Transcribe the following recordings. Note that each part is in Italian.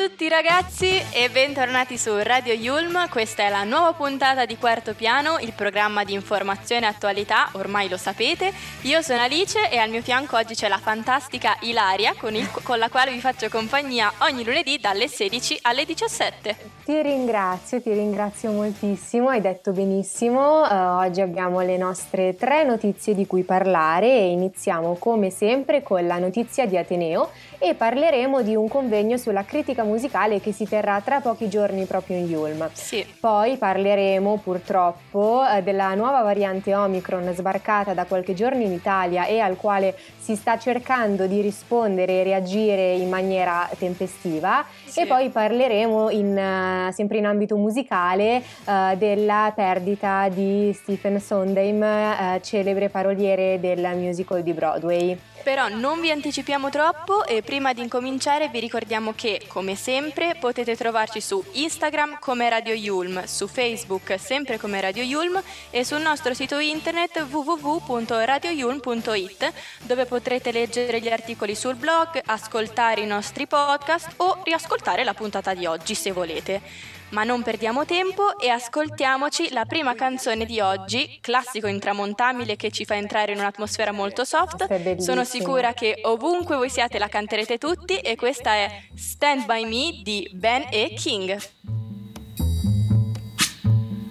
tutti ragazzi e bentornati su Radio Yulm, questa è la nuova puntata di Quarto Piano, il programma di informazione e attualità, ormai lo sapete. Io sono Alice e al mio fianco oggi c'è la fantastica Ilaria con, il, con la quale vi faccio compagnia ogni lunedì dalle 16 alle 17. Ti ringrazio, ti ringrazio moltissimo, hai detto benissimo. Uh, oggi abbiamo le nostre tre notizie di cui parlare e iniziamo come sempre con la notizia di Ateneo e parleremo di un convegno sulla critica musicale che si terrà tra pochi giorni proprio in Yulm. Sì. Poi parleremo purtroppo eh, della nuova variante Omicron sbarcata da qualche giorno in Italia e al quale si sta cercando di rispondere e reagire in maniera tempestiva sì. e poi parleremo in, uh, sempre in ambito musicale uh, della perdita di Stephen Sondheim, uh, celebre paroliere del musical di Broadway. Però non vi anticipiamo troppo e prima di incominciare vi ricordiamo che, come sempre, potete trovarci su Instagram come Radio Yulm, su Facebook sempre come Radio Yulm e sul nostro sito internet www.radioyulm.it dove potrete leggere gli articoli sul blog, ascoltare i nostri podcast o riascoltare la puntata di oggi se volete. Ma non perdiamo tempo e ascoltiamoci la prima canzone di oggi, classico intramontabile che ci fa entrare in un'atmosfera molto soft. Sono sicura che ovunque voi siate la canterete tutti e questa è Stand By Me di Ben e King.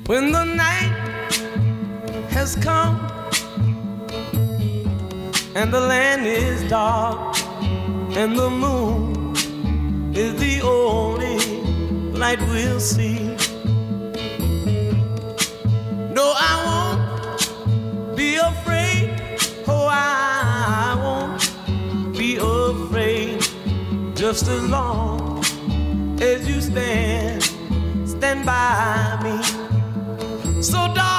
When the night has come and the land is dark and the moon is the only light we'll see. No, I won't be afraid. Oh, I won't be afraid. Just as long as you stand, stand by me. So, darling.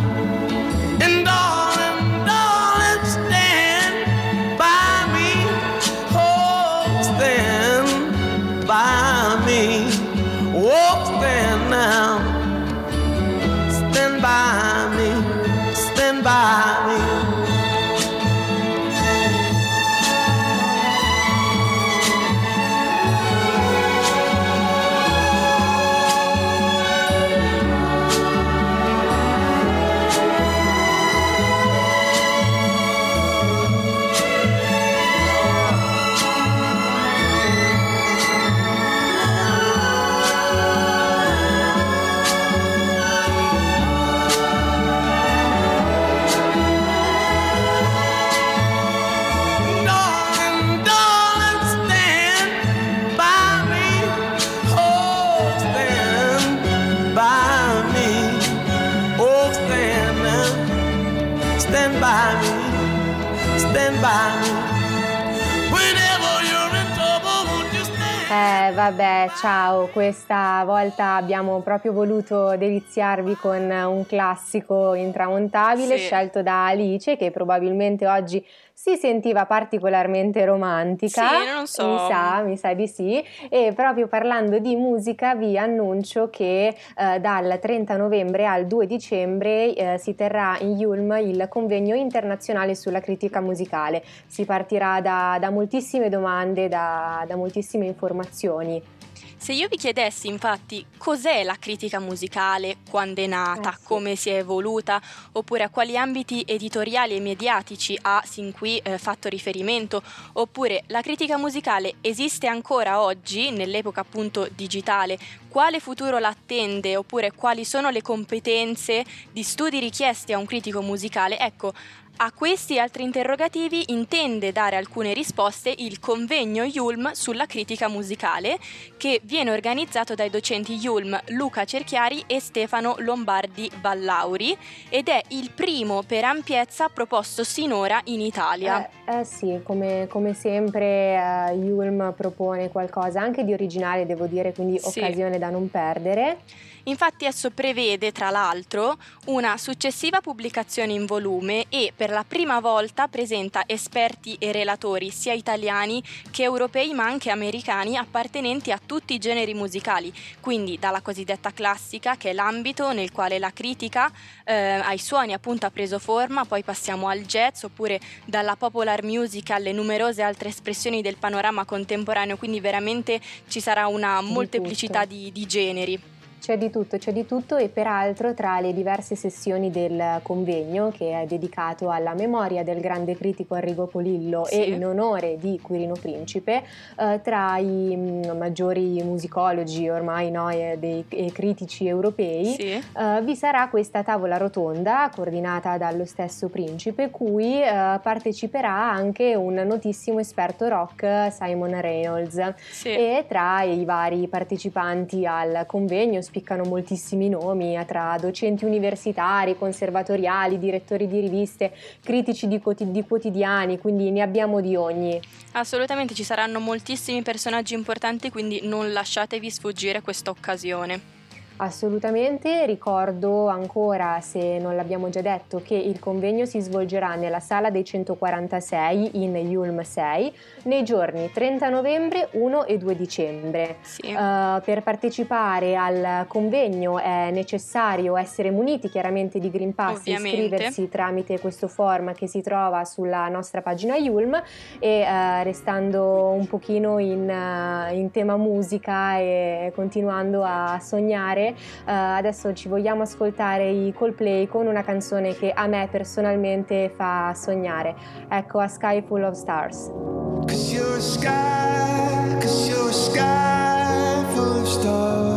Now. Stand by ciao, questa volta abbiamo proprio voluto deliziarvi con un classico intramontabile sì. scelto da Alice che probabilmente oggi si sentiva particolarmente romantica. Sì, non so. Mi sa, mi sa di sì. E proprio parlando di musica vi annuncio che eh, dal 30 novembre al 2 dicembre eh, si terrà in Yulm il convegno internazionale sulla critica musicale. Si partirà da, da moltissime domande, da, da moltissime informazioni. Se io vi chiedessi infatti cos'è la critica musicale, quando è nata, eh sì. come si è evoluta, oppure a quali ambiti editoriali e mediatici ha sin qui eh, fatto riferimento, oppure la critica musicale esiste ancora oggi, nell'epoca appunto digitale, quale futuro l'attende, oppure quali sono le competenze di studi richiesti a un critico musicale, ecco, a questi e altri interrogativi intende dare alcune risposte il convegno Yulm sulla critica musicale che viene organizzato dai docenti Yulm Luca Cerchiari e Stefano Lombardi Vallauri ed è il primo per ampiezza proposto sinora in Italia. Eh, eh sì, come, come sempre uh, Yulm propone qualcosa anche di originale, devo dire, quindi sì. occasione da non perdere. Infatti esso prevede, tra l'altro, una successiva pubblicazione in volume e per la prima volta presenta esperti e relatori sia italiani che europei ma anche americani appartenenti a tutti i generi musicali, quindi dalla cosiddetta classica che è l'ambito nel quale la critica eh, ai suoni appunto ha preso forma, poi passiamo al jazz oppure dalla popular music alle numerose altre espressioni del panorama contemporaneo, quindi veramente ci sarà una molteplicità di, di generi. C'è di tutto, c'è di tutto e peraltro tra le diverse sessioni del convegno che è dedicato alla memoria del grande critico Arrigo Polillo sì. e in onore di Quirino Principe, eh, tra i mh, mm, maggiori musicologi ormai no, e dei e critici europei, sì. eh, vi sarà questa tavola rotonda coordinata dallo stesso Principe, cui eh, parteciperà anche un notissimo esperto rock Simon Reynolds sì. e tra i vari partecipanti al convegno spiccano moltissimi nomi eh, tra docenti universitari, conservatoriali, direttori di riviste, critici di, quotidiani, quindi ne abbiamo di ogni. Assolutamente ci saranno moltissimi personaggi importanti, quindi non lasciatevi sfuggire questa occasione. Assolutamente, ricordo ancora, se non l'abbiamo già detto, che il convegno si svolgerà nella sala dei 146 in Yulm 6 nei giorni 30 novembre, 1 e 2 dicembre. Sì. Uh, per partecipare al convegno è necessario essere muniti chiaramente di Green Pass e iscriversi tramite questo form che si trova sulla nostra pagina Yulm e uh, restando un pochino in, uh, in tema musica e continuando a sognare uh, adesso ci vogliamo ascoltare i Coldplay con una canzone che a me personalmente fa sognare. Ecco, A Sky Full of Stars. Cause you're a sky, cause you're a sky full of stars.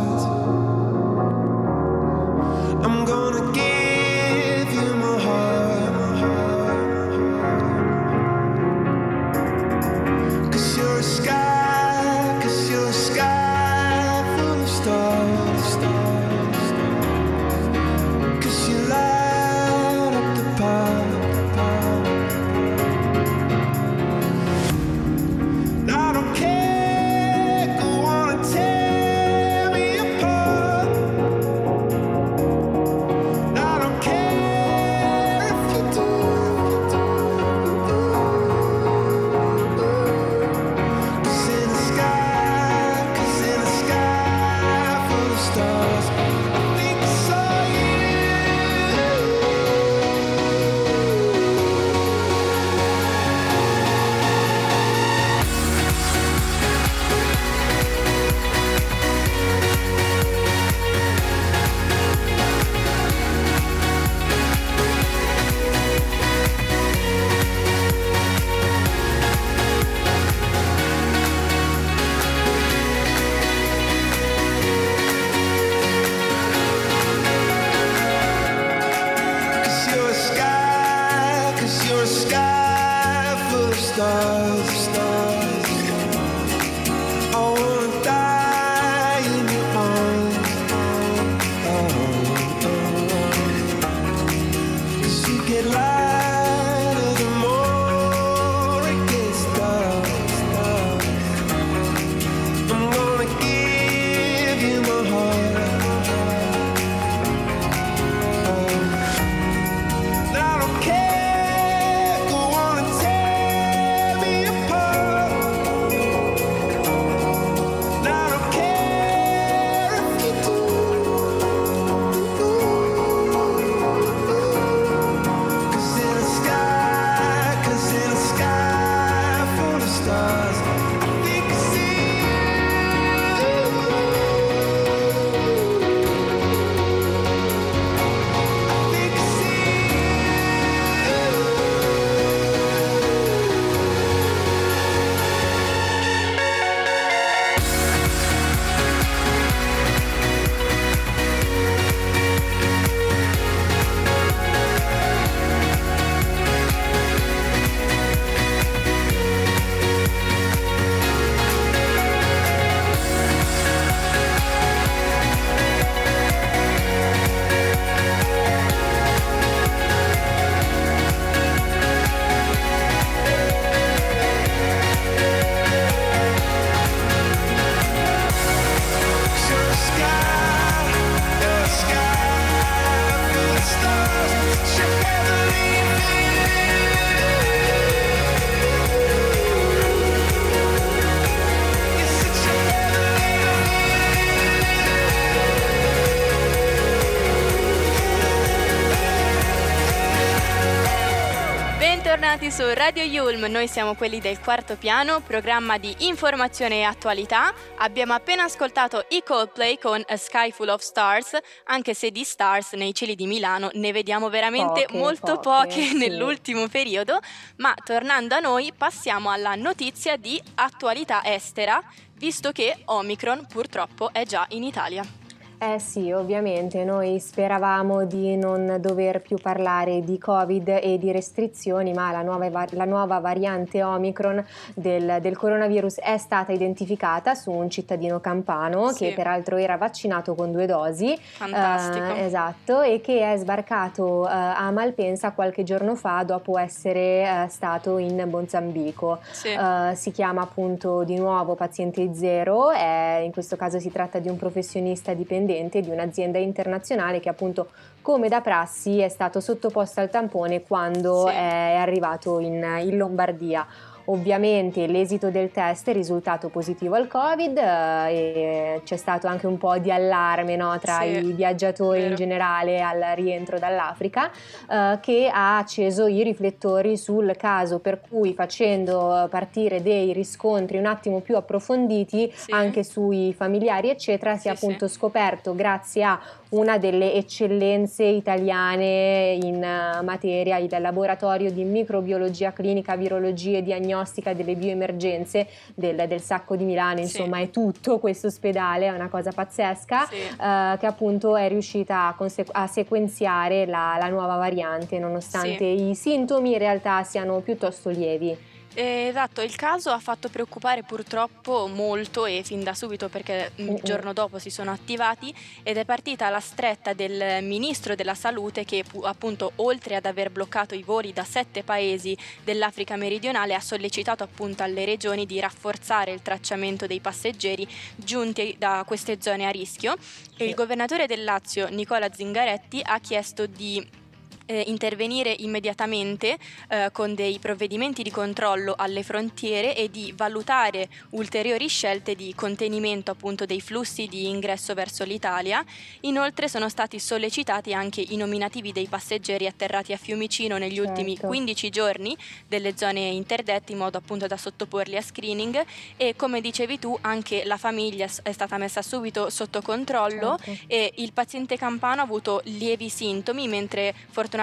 Bentornati su Radio Yulm, noi siamo quelli del quarto piano, programma di informazione e attualità. Abbiamo appena ascoltato i Coldplay con A Sky Full of Stars, anche se di stars nei cieli di Milano ne vediamo veramente Poche, molto poche, poche sì. nell'ultimo periodo, ma tornando a noi passiamo alla notizia di attualità estera, visto che Omicron purtroppo è già in Italia. Eh sì, ovviamente noi speravamo di non dover più parlare di Covid e di restrizioni, ma la nuova, va- la nuova variante Omicron del, del coronavirus è stata identificata su un cittadino campano Sì. che peraltro era vaccinato con due dosi. Fantastico. Eh, esatto, e che è sbarcato eh, a Malpensa qualche giorno fa dopo essere eh, stato in Mozambico. Sì. Eh, si chiama appunto di nuovo Paziente Zero, è- in questo caso si tratta di un professionista dipendente di un'azienda internazionale che appunto come da prassi è stato sottoposto al tampone quando Sì. è arrivato in, in Lombardia. Ovviamente l'esito del test è risultato positivo al Covid eh, e c'è stato anche un po' di allarme no, tra Sì, i viaggiatori in vero. generale al rientro dall'Africa eh, che ha acceso i riflettori sul caso per cui facendo partire dei riscontri un attimo più approfonditi Sì. anche sui familiari eccetera si è Sì, appunto scoperto grazie a una delle eccellenze italiane in eh, materia, il laboratorio di microbiologia clinica, virologia e diagnostica delle bioemergenze del, del Sacco di Milano, Sì. insomma è tutto questo ospedale, è una cosa pazzesca Sì. eh, che appunto è riuscita a, conse- a sequenziare la, la nuova variante nonostante i sintomi in realtà siano piuttosto lievi. Eh, Esatto, il caso ha fatto preoccupare purtroppo molto e fin da subito perché il giorno dopo si sono attivati ed è partita la stretta del ministro della salute che pu- appunto oltre ad aver bloccato i voli da sette paesi dell'Africa meridionale ha sollecitato appunto alle regioni di rafforzare il tracciamento dei passeggeri giunti da queste zone a rischio. E il governatore del Lazio Nicola Zingaretti ha chiesto di eh, intervenire immediatamente eh, con dei provvedimenti di controllo alle frontiere e di valutare ulteriori scelte di contenimento appunto dei flussi di ingresso verso l'Italia. Inoltre sono stati sollecitati anche i nominativi dei passeggeri atterrati a Fiumicino negli ultimi Certo. 15 giorni delle zone interdette in modo appunto da sottoporli a screening e come dicevi tu anche la famiglia è stata messa subito sotto controllo Certo. e il paziente campano ha avuto lievi sintomi mentre fortunatamente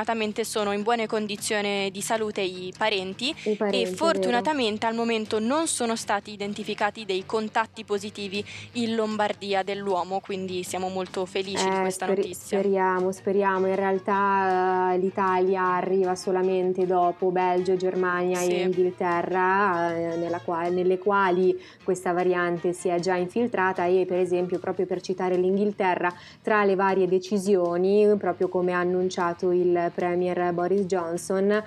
sono in buone condizioni di salute i parenti I parenti, e fortunatamente al momento non sono stati identificati dei contatti positivi in Lombardia dell'uomo, quindi siamo molto felici di Eh, questa speri- notizia. Speriamo, speriamo. In realtà eh, l'Italia arriva solamente dopo Belgio, Germania Sì. e Inghilterra, eh, nella qua- nelle quali questa variante si è già infiltrata e per esempio, proprio per citare l'Inghilterra, tra le varie decisioni, proprio come ha annunciato il Premier Boris Johnson, eh,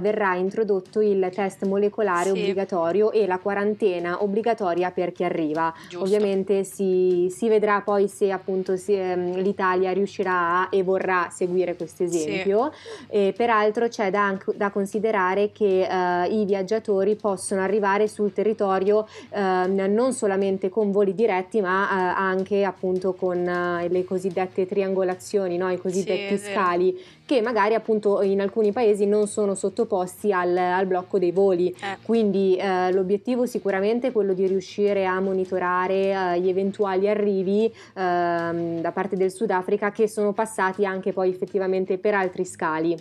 verrà introdotto il test molecolare Sì. obbligatorio e la quarantena obbligatoria per chi arriva. Giusto. Ovviamente si, si vedrà poi se appunto si- ehm, l'Italia riuscirà a e vorrà seguire questo esempio. E peraltro c'è da, da considerare che eh, i viaggiatori possono arrivare sul territorio ehm, non solamente con voli diretti ma eh, anche appunto con eh, le cosiddette triangolazioni, no? i cosiddetti vero. scali che magari appunto in alcuni paesi non sono sottoposti al, al blocco dei voli. Eh, Quindi eh, l'obiettivo sicuramente è quello di riuscire a monitorare eh, gli eventuali arrivi ehm, da parte del Sudafrica che sono passati anche poi effettivamente per altri scali.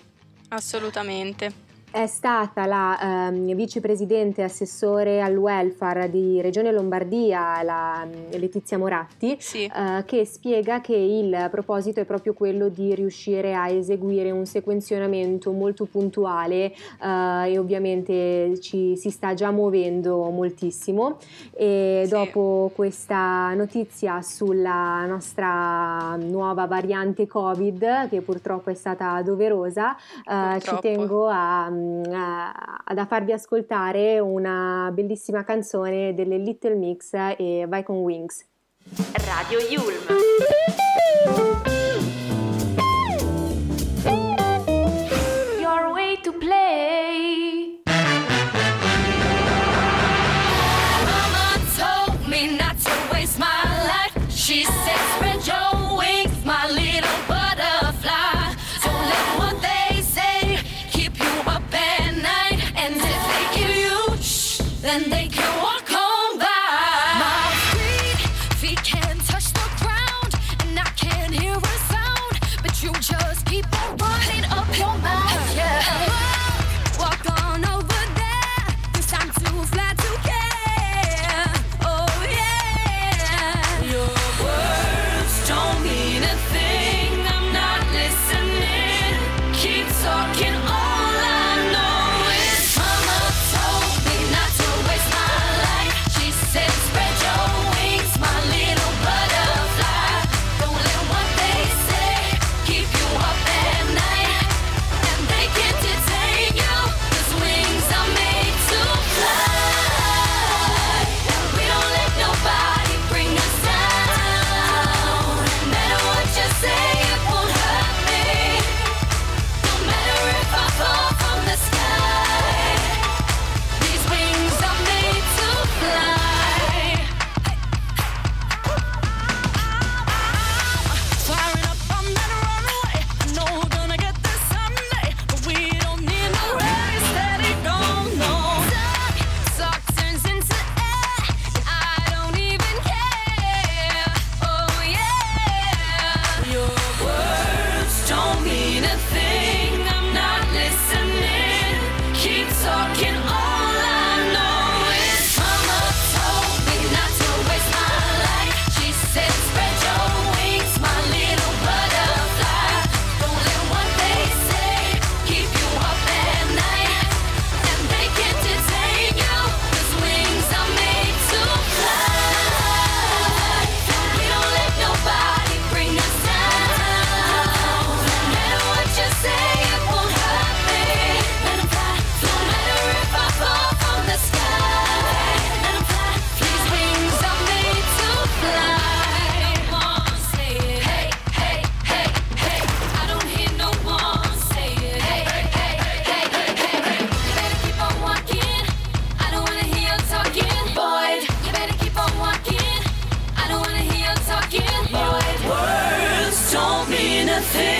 assolutamente. È stata la ehm, vicepresidente assessore al welfare di Regione Lombardia, la mm, Letizia Moratti, Sì. eh, che spiega che il proposito è proprio quello di riuscire a eseguire un sequenzionamento molto puntuale eh, e ovviamente ci si sta già muovendo moltissimo e Sì. dopo questa notizia sulla nostra nuova variante Covid che purtroppo è stata doverosa eh, ci tengo a, mm, a- ad a farvi ascoltare una bellissima canzone delle Little Mix e Vai con Wings. Radio Yulm. nothing.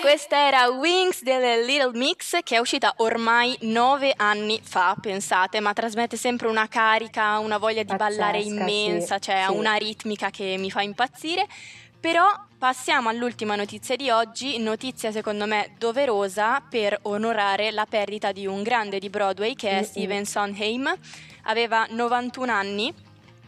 Questa era Wings delle Little Mix che è uscita ormai nove anni fa, pensate, ma trasmette sempre una carica, una voglia di ballare Pazzesca, immensa, sì, cioè sì. una ritmica che mi fa impazzire. Però passiamo all'ultima notizia di oggi, notizia secondo me doverosa per onorare la perdita di un grande di Broadway che è Mm-mm. Steven Sondheim. Aveva 91 anni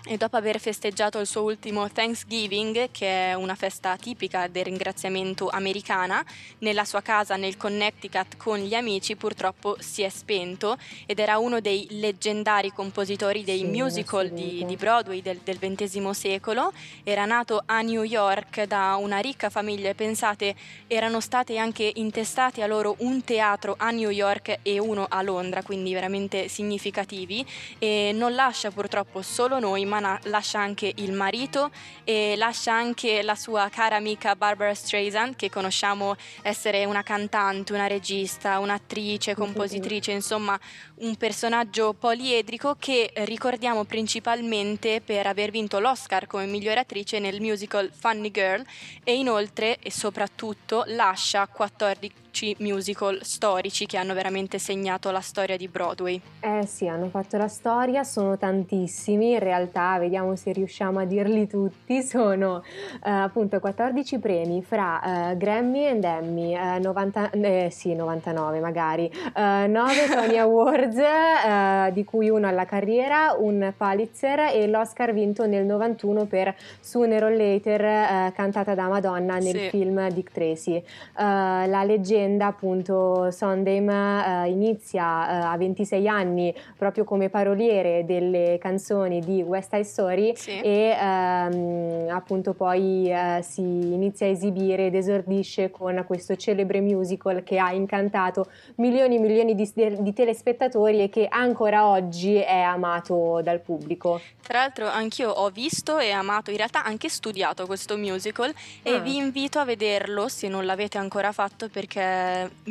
e dopo aver festeggiato il suo ultimo Thanksgiving, che è una festa tipica del ringraziamento americana, nella sua casa nel Connecticut con gli amici, purtroppo si è spento ed era uno dei leggendari compositori dei Sì, musical di, di Broadway del, del XX secolo. Era nato a New York da una ricca famiglia e pensate, erano stati anche intestati a loro un teatro a New York e uno a Londra, quindi veramente significativi e non lascia purtroppo solo noi, ma na- lascia anche il marito e lascia anche la sua cara amica Barbara Streisand, che conosciamo essere una cantante, una regista, un'attrice, compositrice, insomma un personaggio poliedrico che ricordiamo principalmente per aver vinto l'Oscar come migliore attrice nel musical Funny Girl e inoltre e soprattutto lascia 14 musical storici che hanno veramente segnato la storia di Broadway. Eh sì, hanno fatto la storia, sono tantissimi, in realtà vediamo se riusciamo a dirli tutti, sono eh, appunto 14 premi fra eh, Grammy and Emmy, eh, 90, eh, sì 99 magari, eh, 9 Tony Awards eh, di cui uno alla carriera, un Pulitzer e l'Oscar vinto nel 91 per Sooner or Later eh, cantata da Madonna nel Sì. film Dick Tracy. Eh, la leggenda vicenda appunto Sondheim eh, inizia eh, a 26 anni proprio come paroliere delle canzoni di West Side Story Sì. e ehm, appunto poi eh, si inizia a esibire ed esordisce con questo celebre musical che ha incantato milioni e milioni di, di telespettatori e che ancora oggi è amato dal pubblico. Tra l'altro anch'io ho visto e amato, in realtà anche studiato questo musical e Ah. vi invito a vederlo se non l'avete ancora fatto perché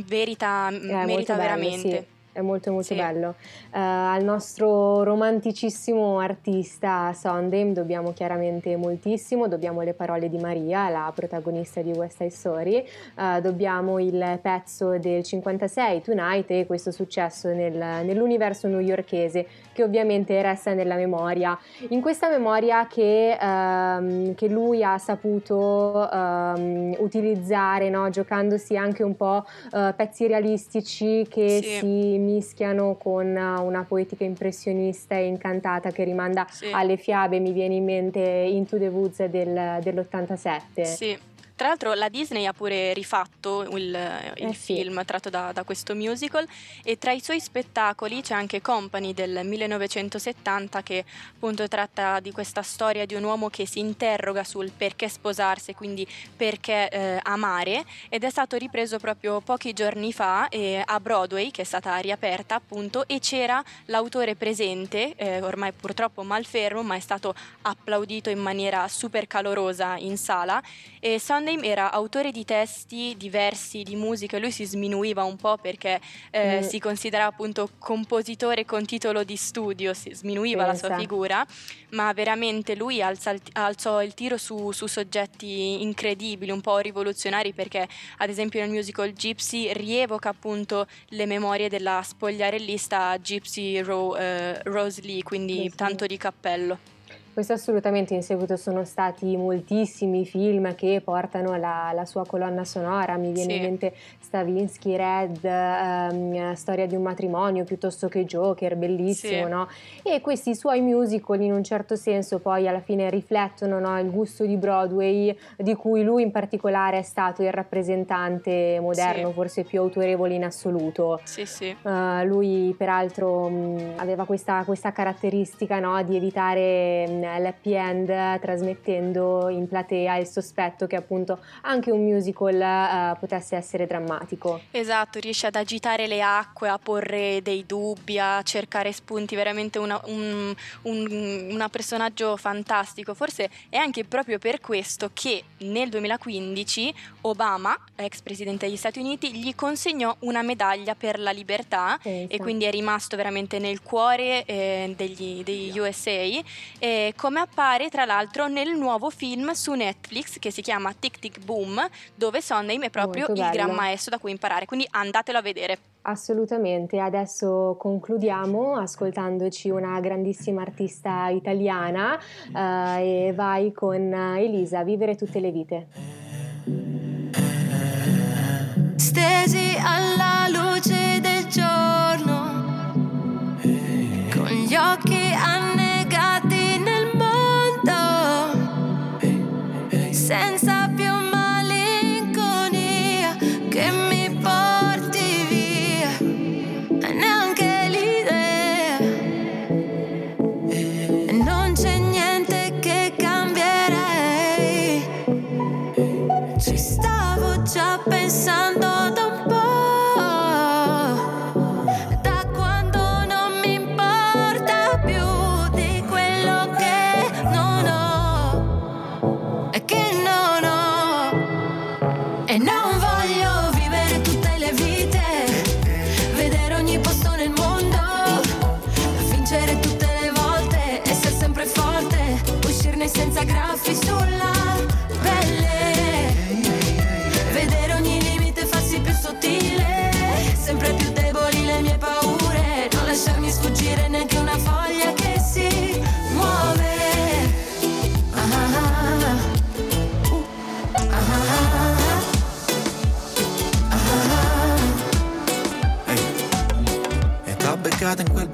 verita, È merita bello, veramente. sì. È molto molto Sì. bello. Eh, al nostro romanticissimo artista Sondheim dobbiamo chiaramente moltissimo, dobbiamo le parole di Maria, la protagonista di West Side Story, eh, dobbiamo il pezzo del 56 Tonight e questo successo nel- nell'universo newyorkese che ovviamente resta nella memoria. In questa memoria che, ehm, che lui ha saputo ehm, utilizzare, no? giocandosi anche un po' eh, pezzi realistici che Sì. si mischiano con eh, una poetica impressionista e incantata che rimanda Sì. alle fiabe, mi viene in mente Into the Woods del- dell'87. Sì. Tra l'altro la Disney ha pure rifatto il, il Eh sì. film tratto da, da questo musical e tra i suoi spettacoli c'è anche Company del 1970 che appunto tratta di questa storia di un uomo che si interroga sul perché sposarsi, quindi perché eh, amare ed è stato ripreso proprio pochi giorni fa eh, a Broadway che è stata riaperta appunto e c'era l'autore presente, eh, ormai purtroppo malfermo ma è stato applaudito in maniera super calorosa in sala e Sondheim era autore di testi diversi di musica, lui si sminuiva un po' perché eh, Mm. si considerava appunto compositore con titolo di studio, si sminuiva la sua Pensa. figura, ma veramente lui alza alzò il tiro su, su soggetti incredibili, un po' rivoluzionari perché ad esempio nel musical Gypsy rievoca appunto le memorie della spogliarellista Gypsy Ro- eh, Rose Lee, quindi Sì, sì. tanto di cappello. Questo assolutamente in seguito sono stati moltissimi film che portano la, la sua colonna sonora, mi viene Sì. in mente Stravinsky, Red, ehm, Storia di un matrimonio piuttosto che Joker, bellissimo, Sì. no? E questi suoi musical in un certo senso poi alla fine riflettono no, il gusto di Broadway di cui lui in particolare è stato il rappresentante moderno, Sì. forse più autorevole in assoluto. Sì, sì. Uh, lui peraltro mh, aveva questa, questa caratteristica no, di evitare l'happy end trasmettendo in platea il sospetto che appunto anche un musical eh, potesse essere drammatico. Esatto, riesce ad agitare le acque, a porre dei dubbi, a cercare spunti, veramente una- un, un- una personaggio fantastico. Forse è anche proprio per questo che nel 2015 Obama, ex presidente degli Stati Uniti, gli consegnò una medaglia per la libertà Pensa. e quindi è rimasto veramente nel cuore eh, degli, degli USA, eh, come appare tra l'altro nel nuovo film su Netflix che si chiama Tic Tic Boom, dove Sondheim è proprio il gran maestro da cui imparare, quindi andatelo a vedere. Assolutamente, adesso concludiamo ascoltandoci una grandissima artista italiana eh, e vai con eh, Elisa, Vivere tutte le vite. stesi alla luce del giorno, con gli occhi annegati sense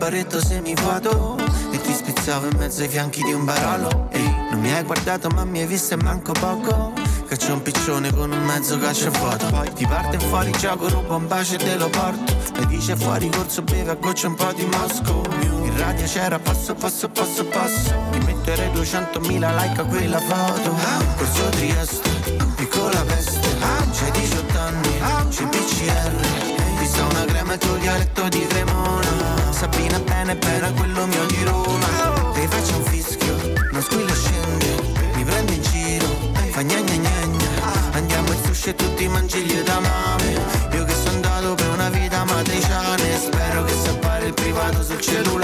beccato in quel baretto semivuoto E ti spizzavo in mezzo ai fianchi di un barolo. Ehi, non mi hai guardato ma mi hai visto e manco poco. C'è un piccione con un mezzo calcio vuoto. Poi ti parte fuori gioco, ruba un bacio e te lo porto. E dice fuori corso beve a goccia un po' di Mosco. In radio c'era passo passo passo passo. Ti metterei 200.000 like a quella foto. Corso Trieste, piccola peste. C'hai 18 anni, CPCR Vista una crema il tuo dialetto di Cremona Sabina bene bene quello mio di Roma. Ti faccio un fischio, non squilla scende Mi prende in giro, fa gna gna gna gna. Andiamo in sushi e tutti mangi gli edamame Io che sono andato per una vita matriciana spero che se appare il privato sul cellulare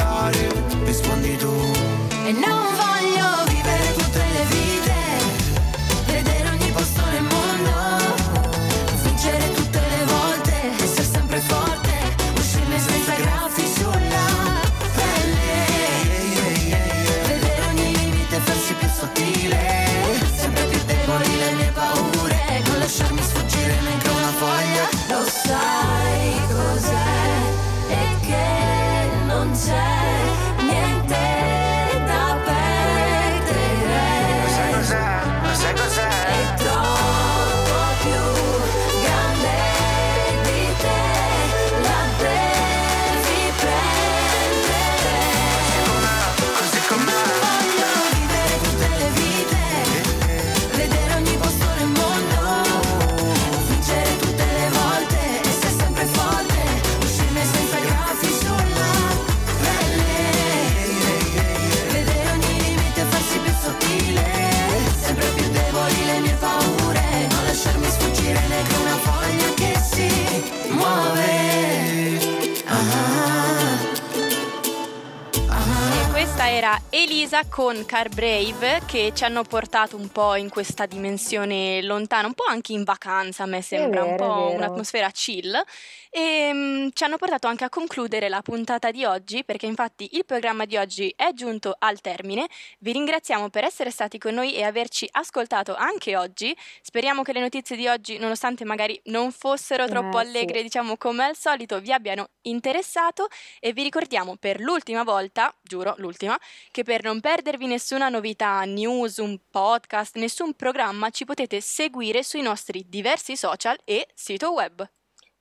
Elisa con Car Brave che ci hanno portato un po' in questa dimensione lontana, un po' anche in vacanza a me sembra, vero, un po' un'atmosfera chill e mm, ci hanno portato anche a concludere la puntata di oggi perché infatti il programma di oggi è giunto al termine. Vi ringraziamo per essere stati con noi e averci ascoltato anche oggi. Speriamo che le notizie di oggi, nonostante magari non fossero troppo Eh, sì. allegre, diciamo come al solito, vi abbiano interessato e vi ricordiamo per l'ultima volta, giuro l'ultima, che per non perdervi nessuna novità, news, un podcast, nessun programma, ci potete seguire sui nostri diversi social e sito web.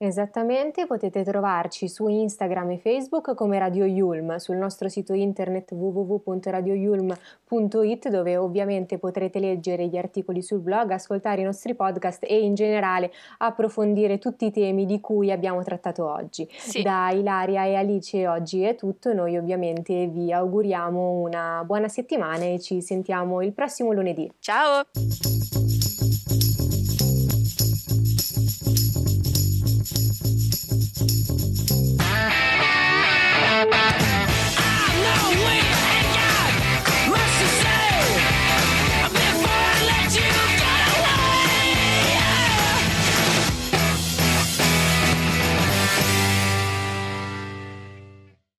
Esattamente, potete trovarci su Instagram e Facebook come Radio Yulm, sul nostro sito internet www.radioyulm.it dove ovviamente potrete leggere gli articoli sul blog, ascoltare i nostri podcast e in generale approfondire tutti i temi di cui abbiamo trattato oggi. Sì. Da Ilaria e Alice oggi è tutto, noi ovviamente vi auguriamo una buona settimana e ci sentiamo il prossimo lunedì. Ciao!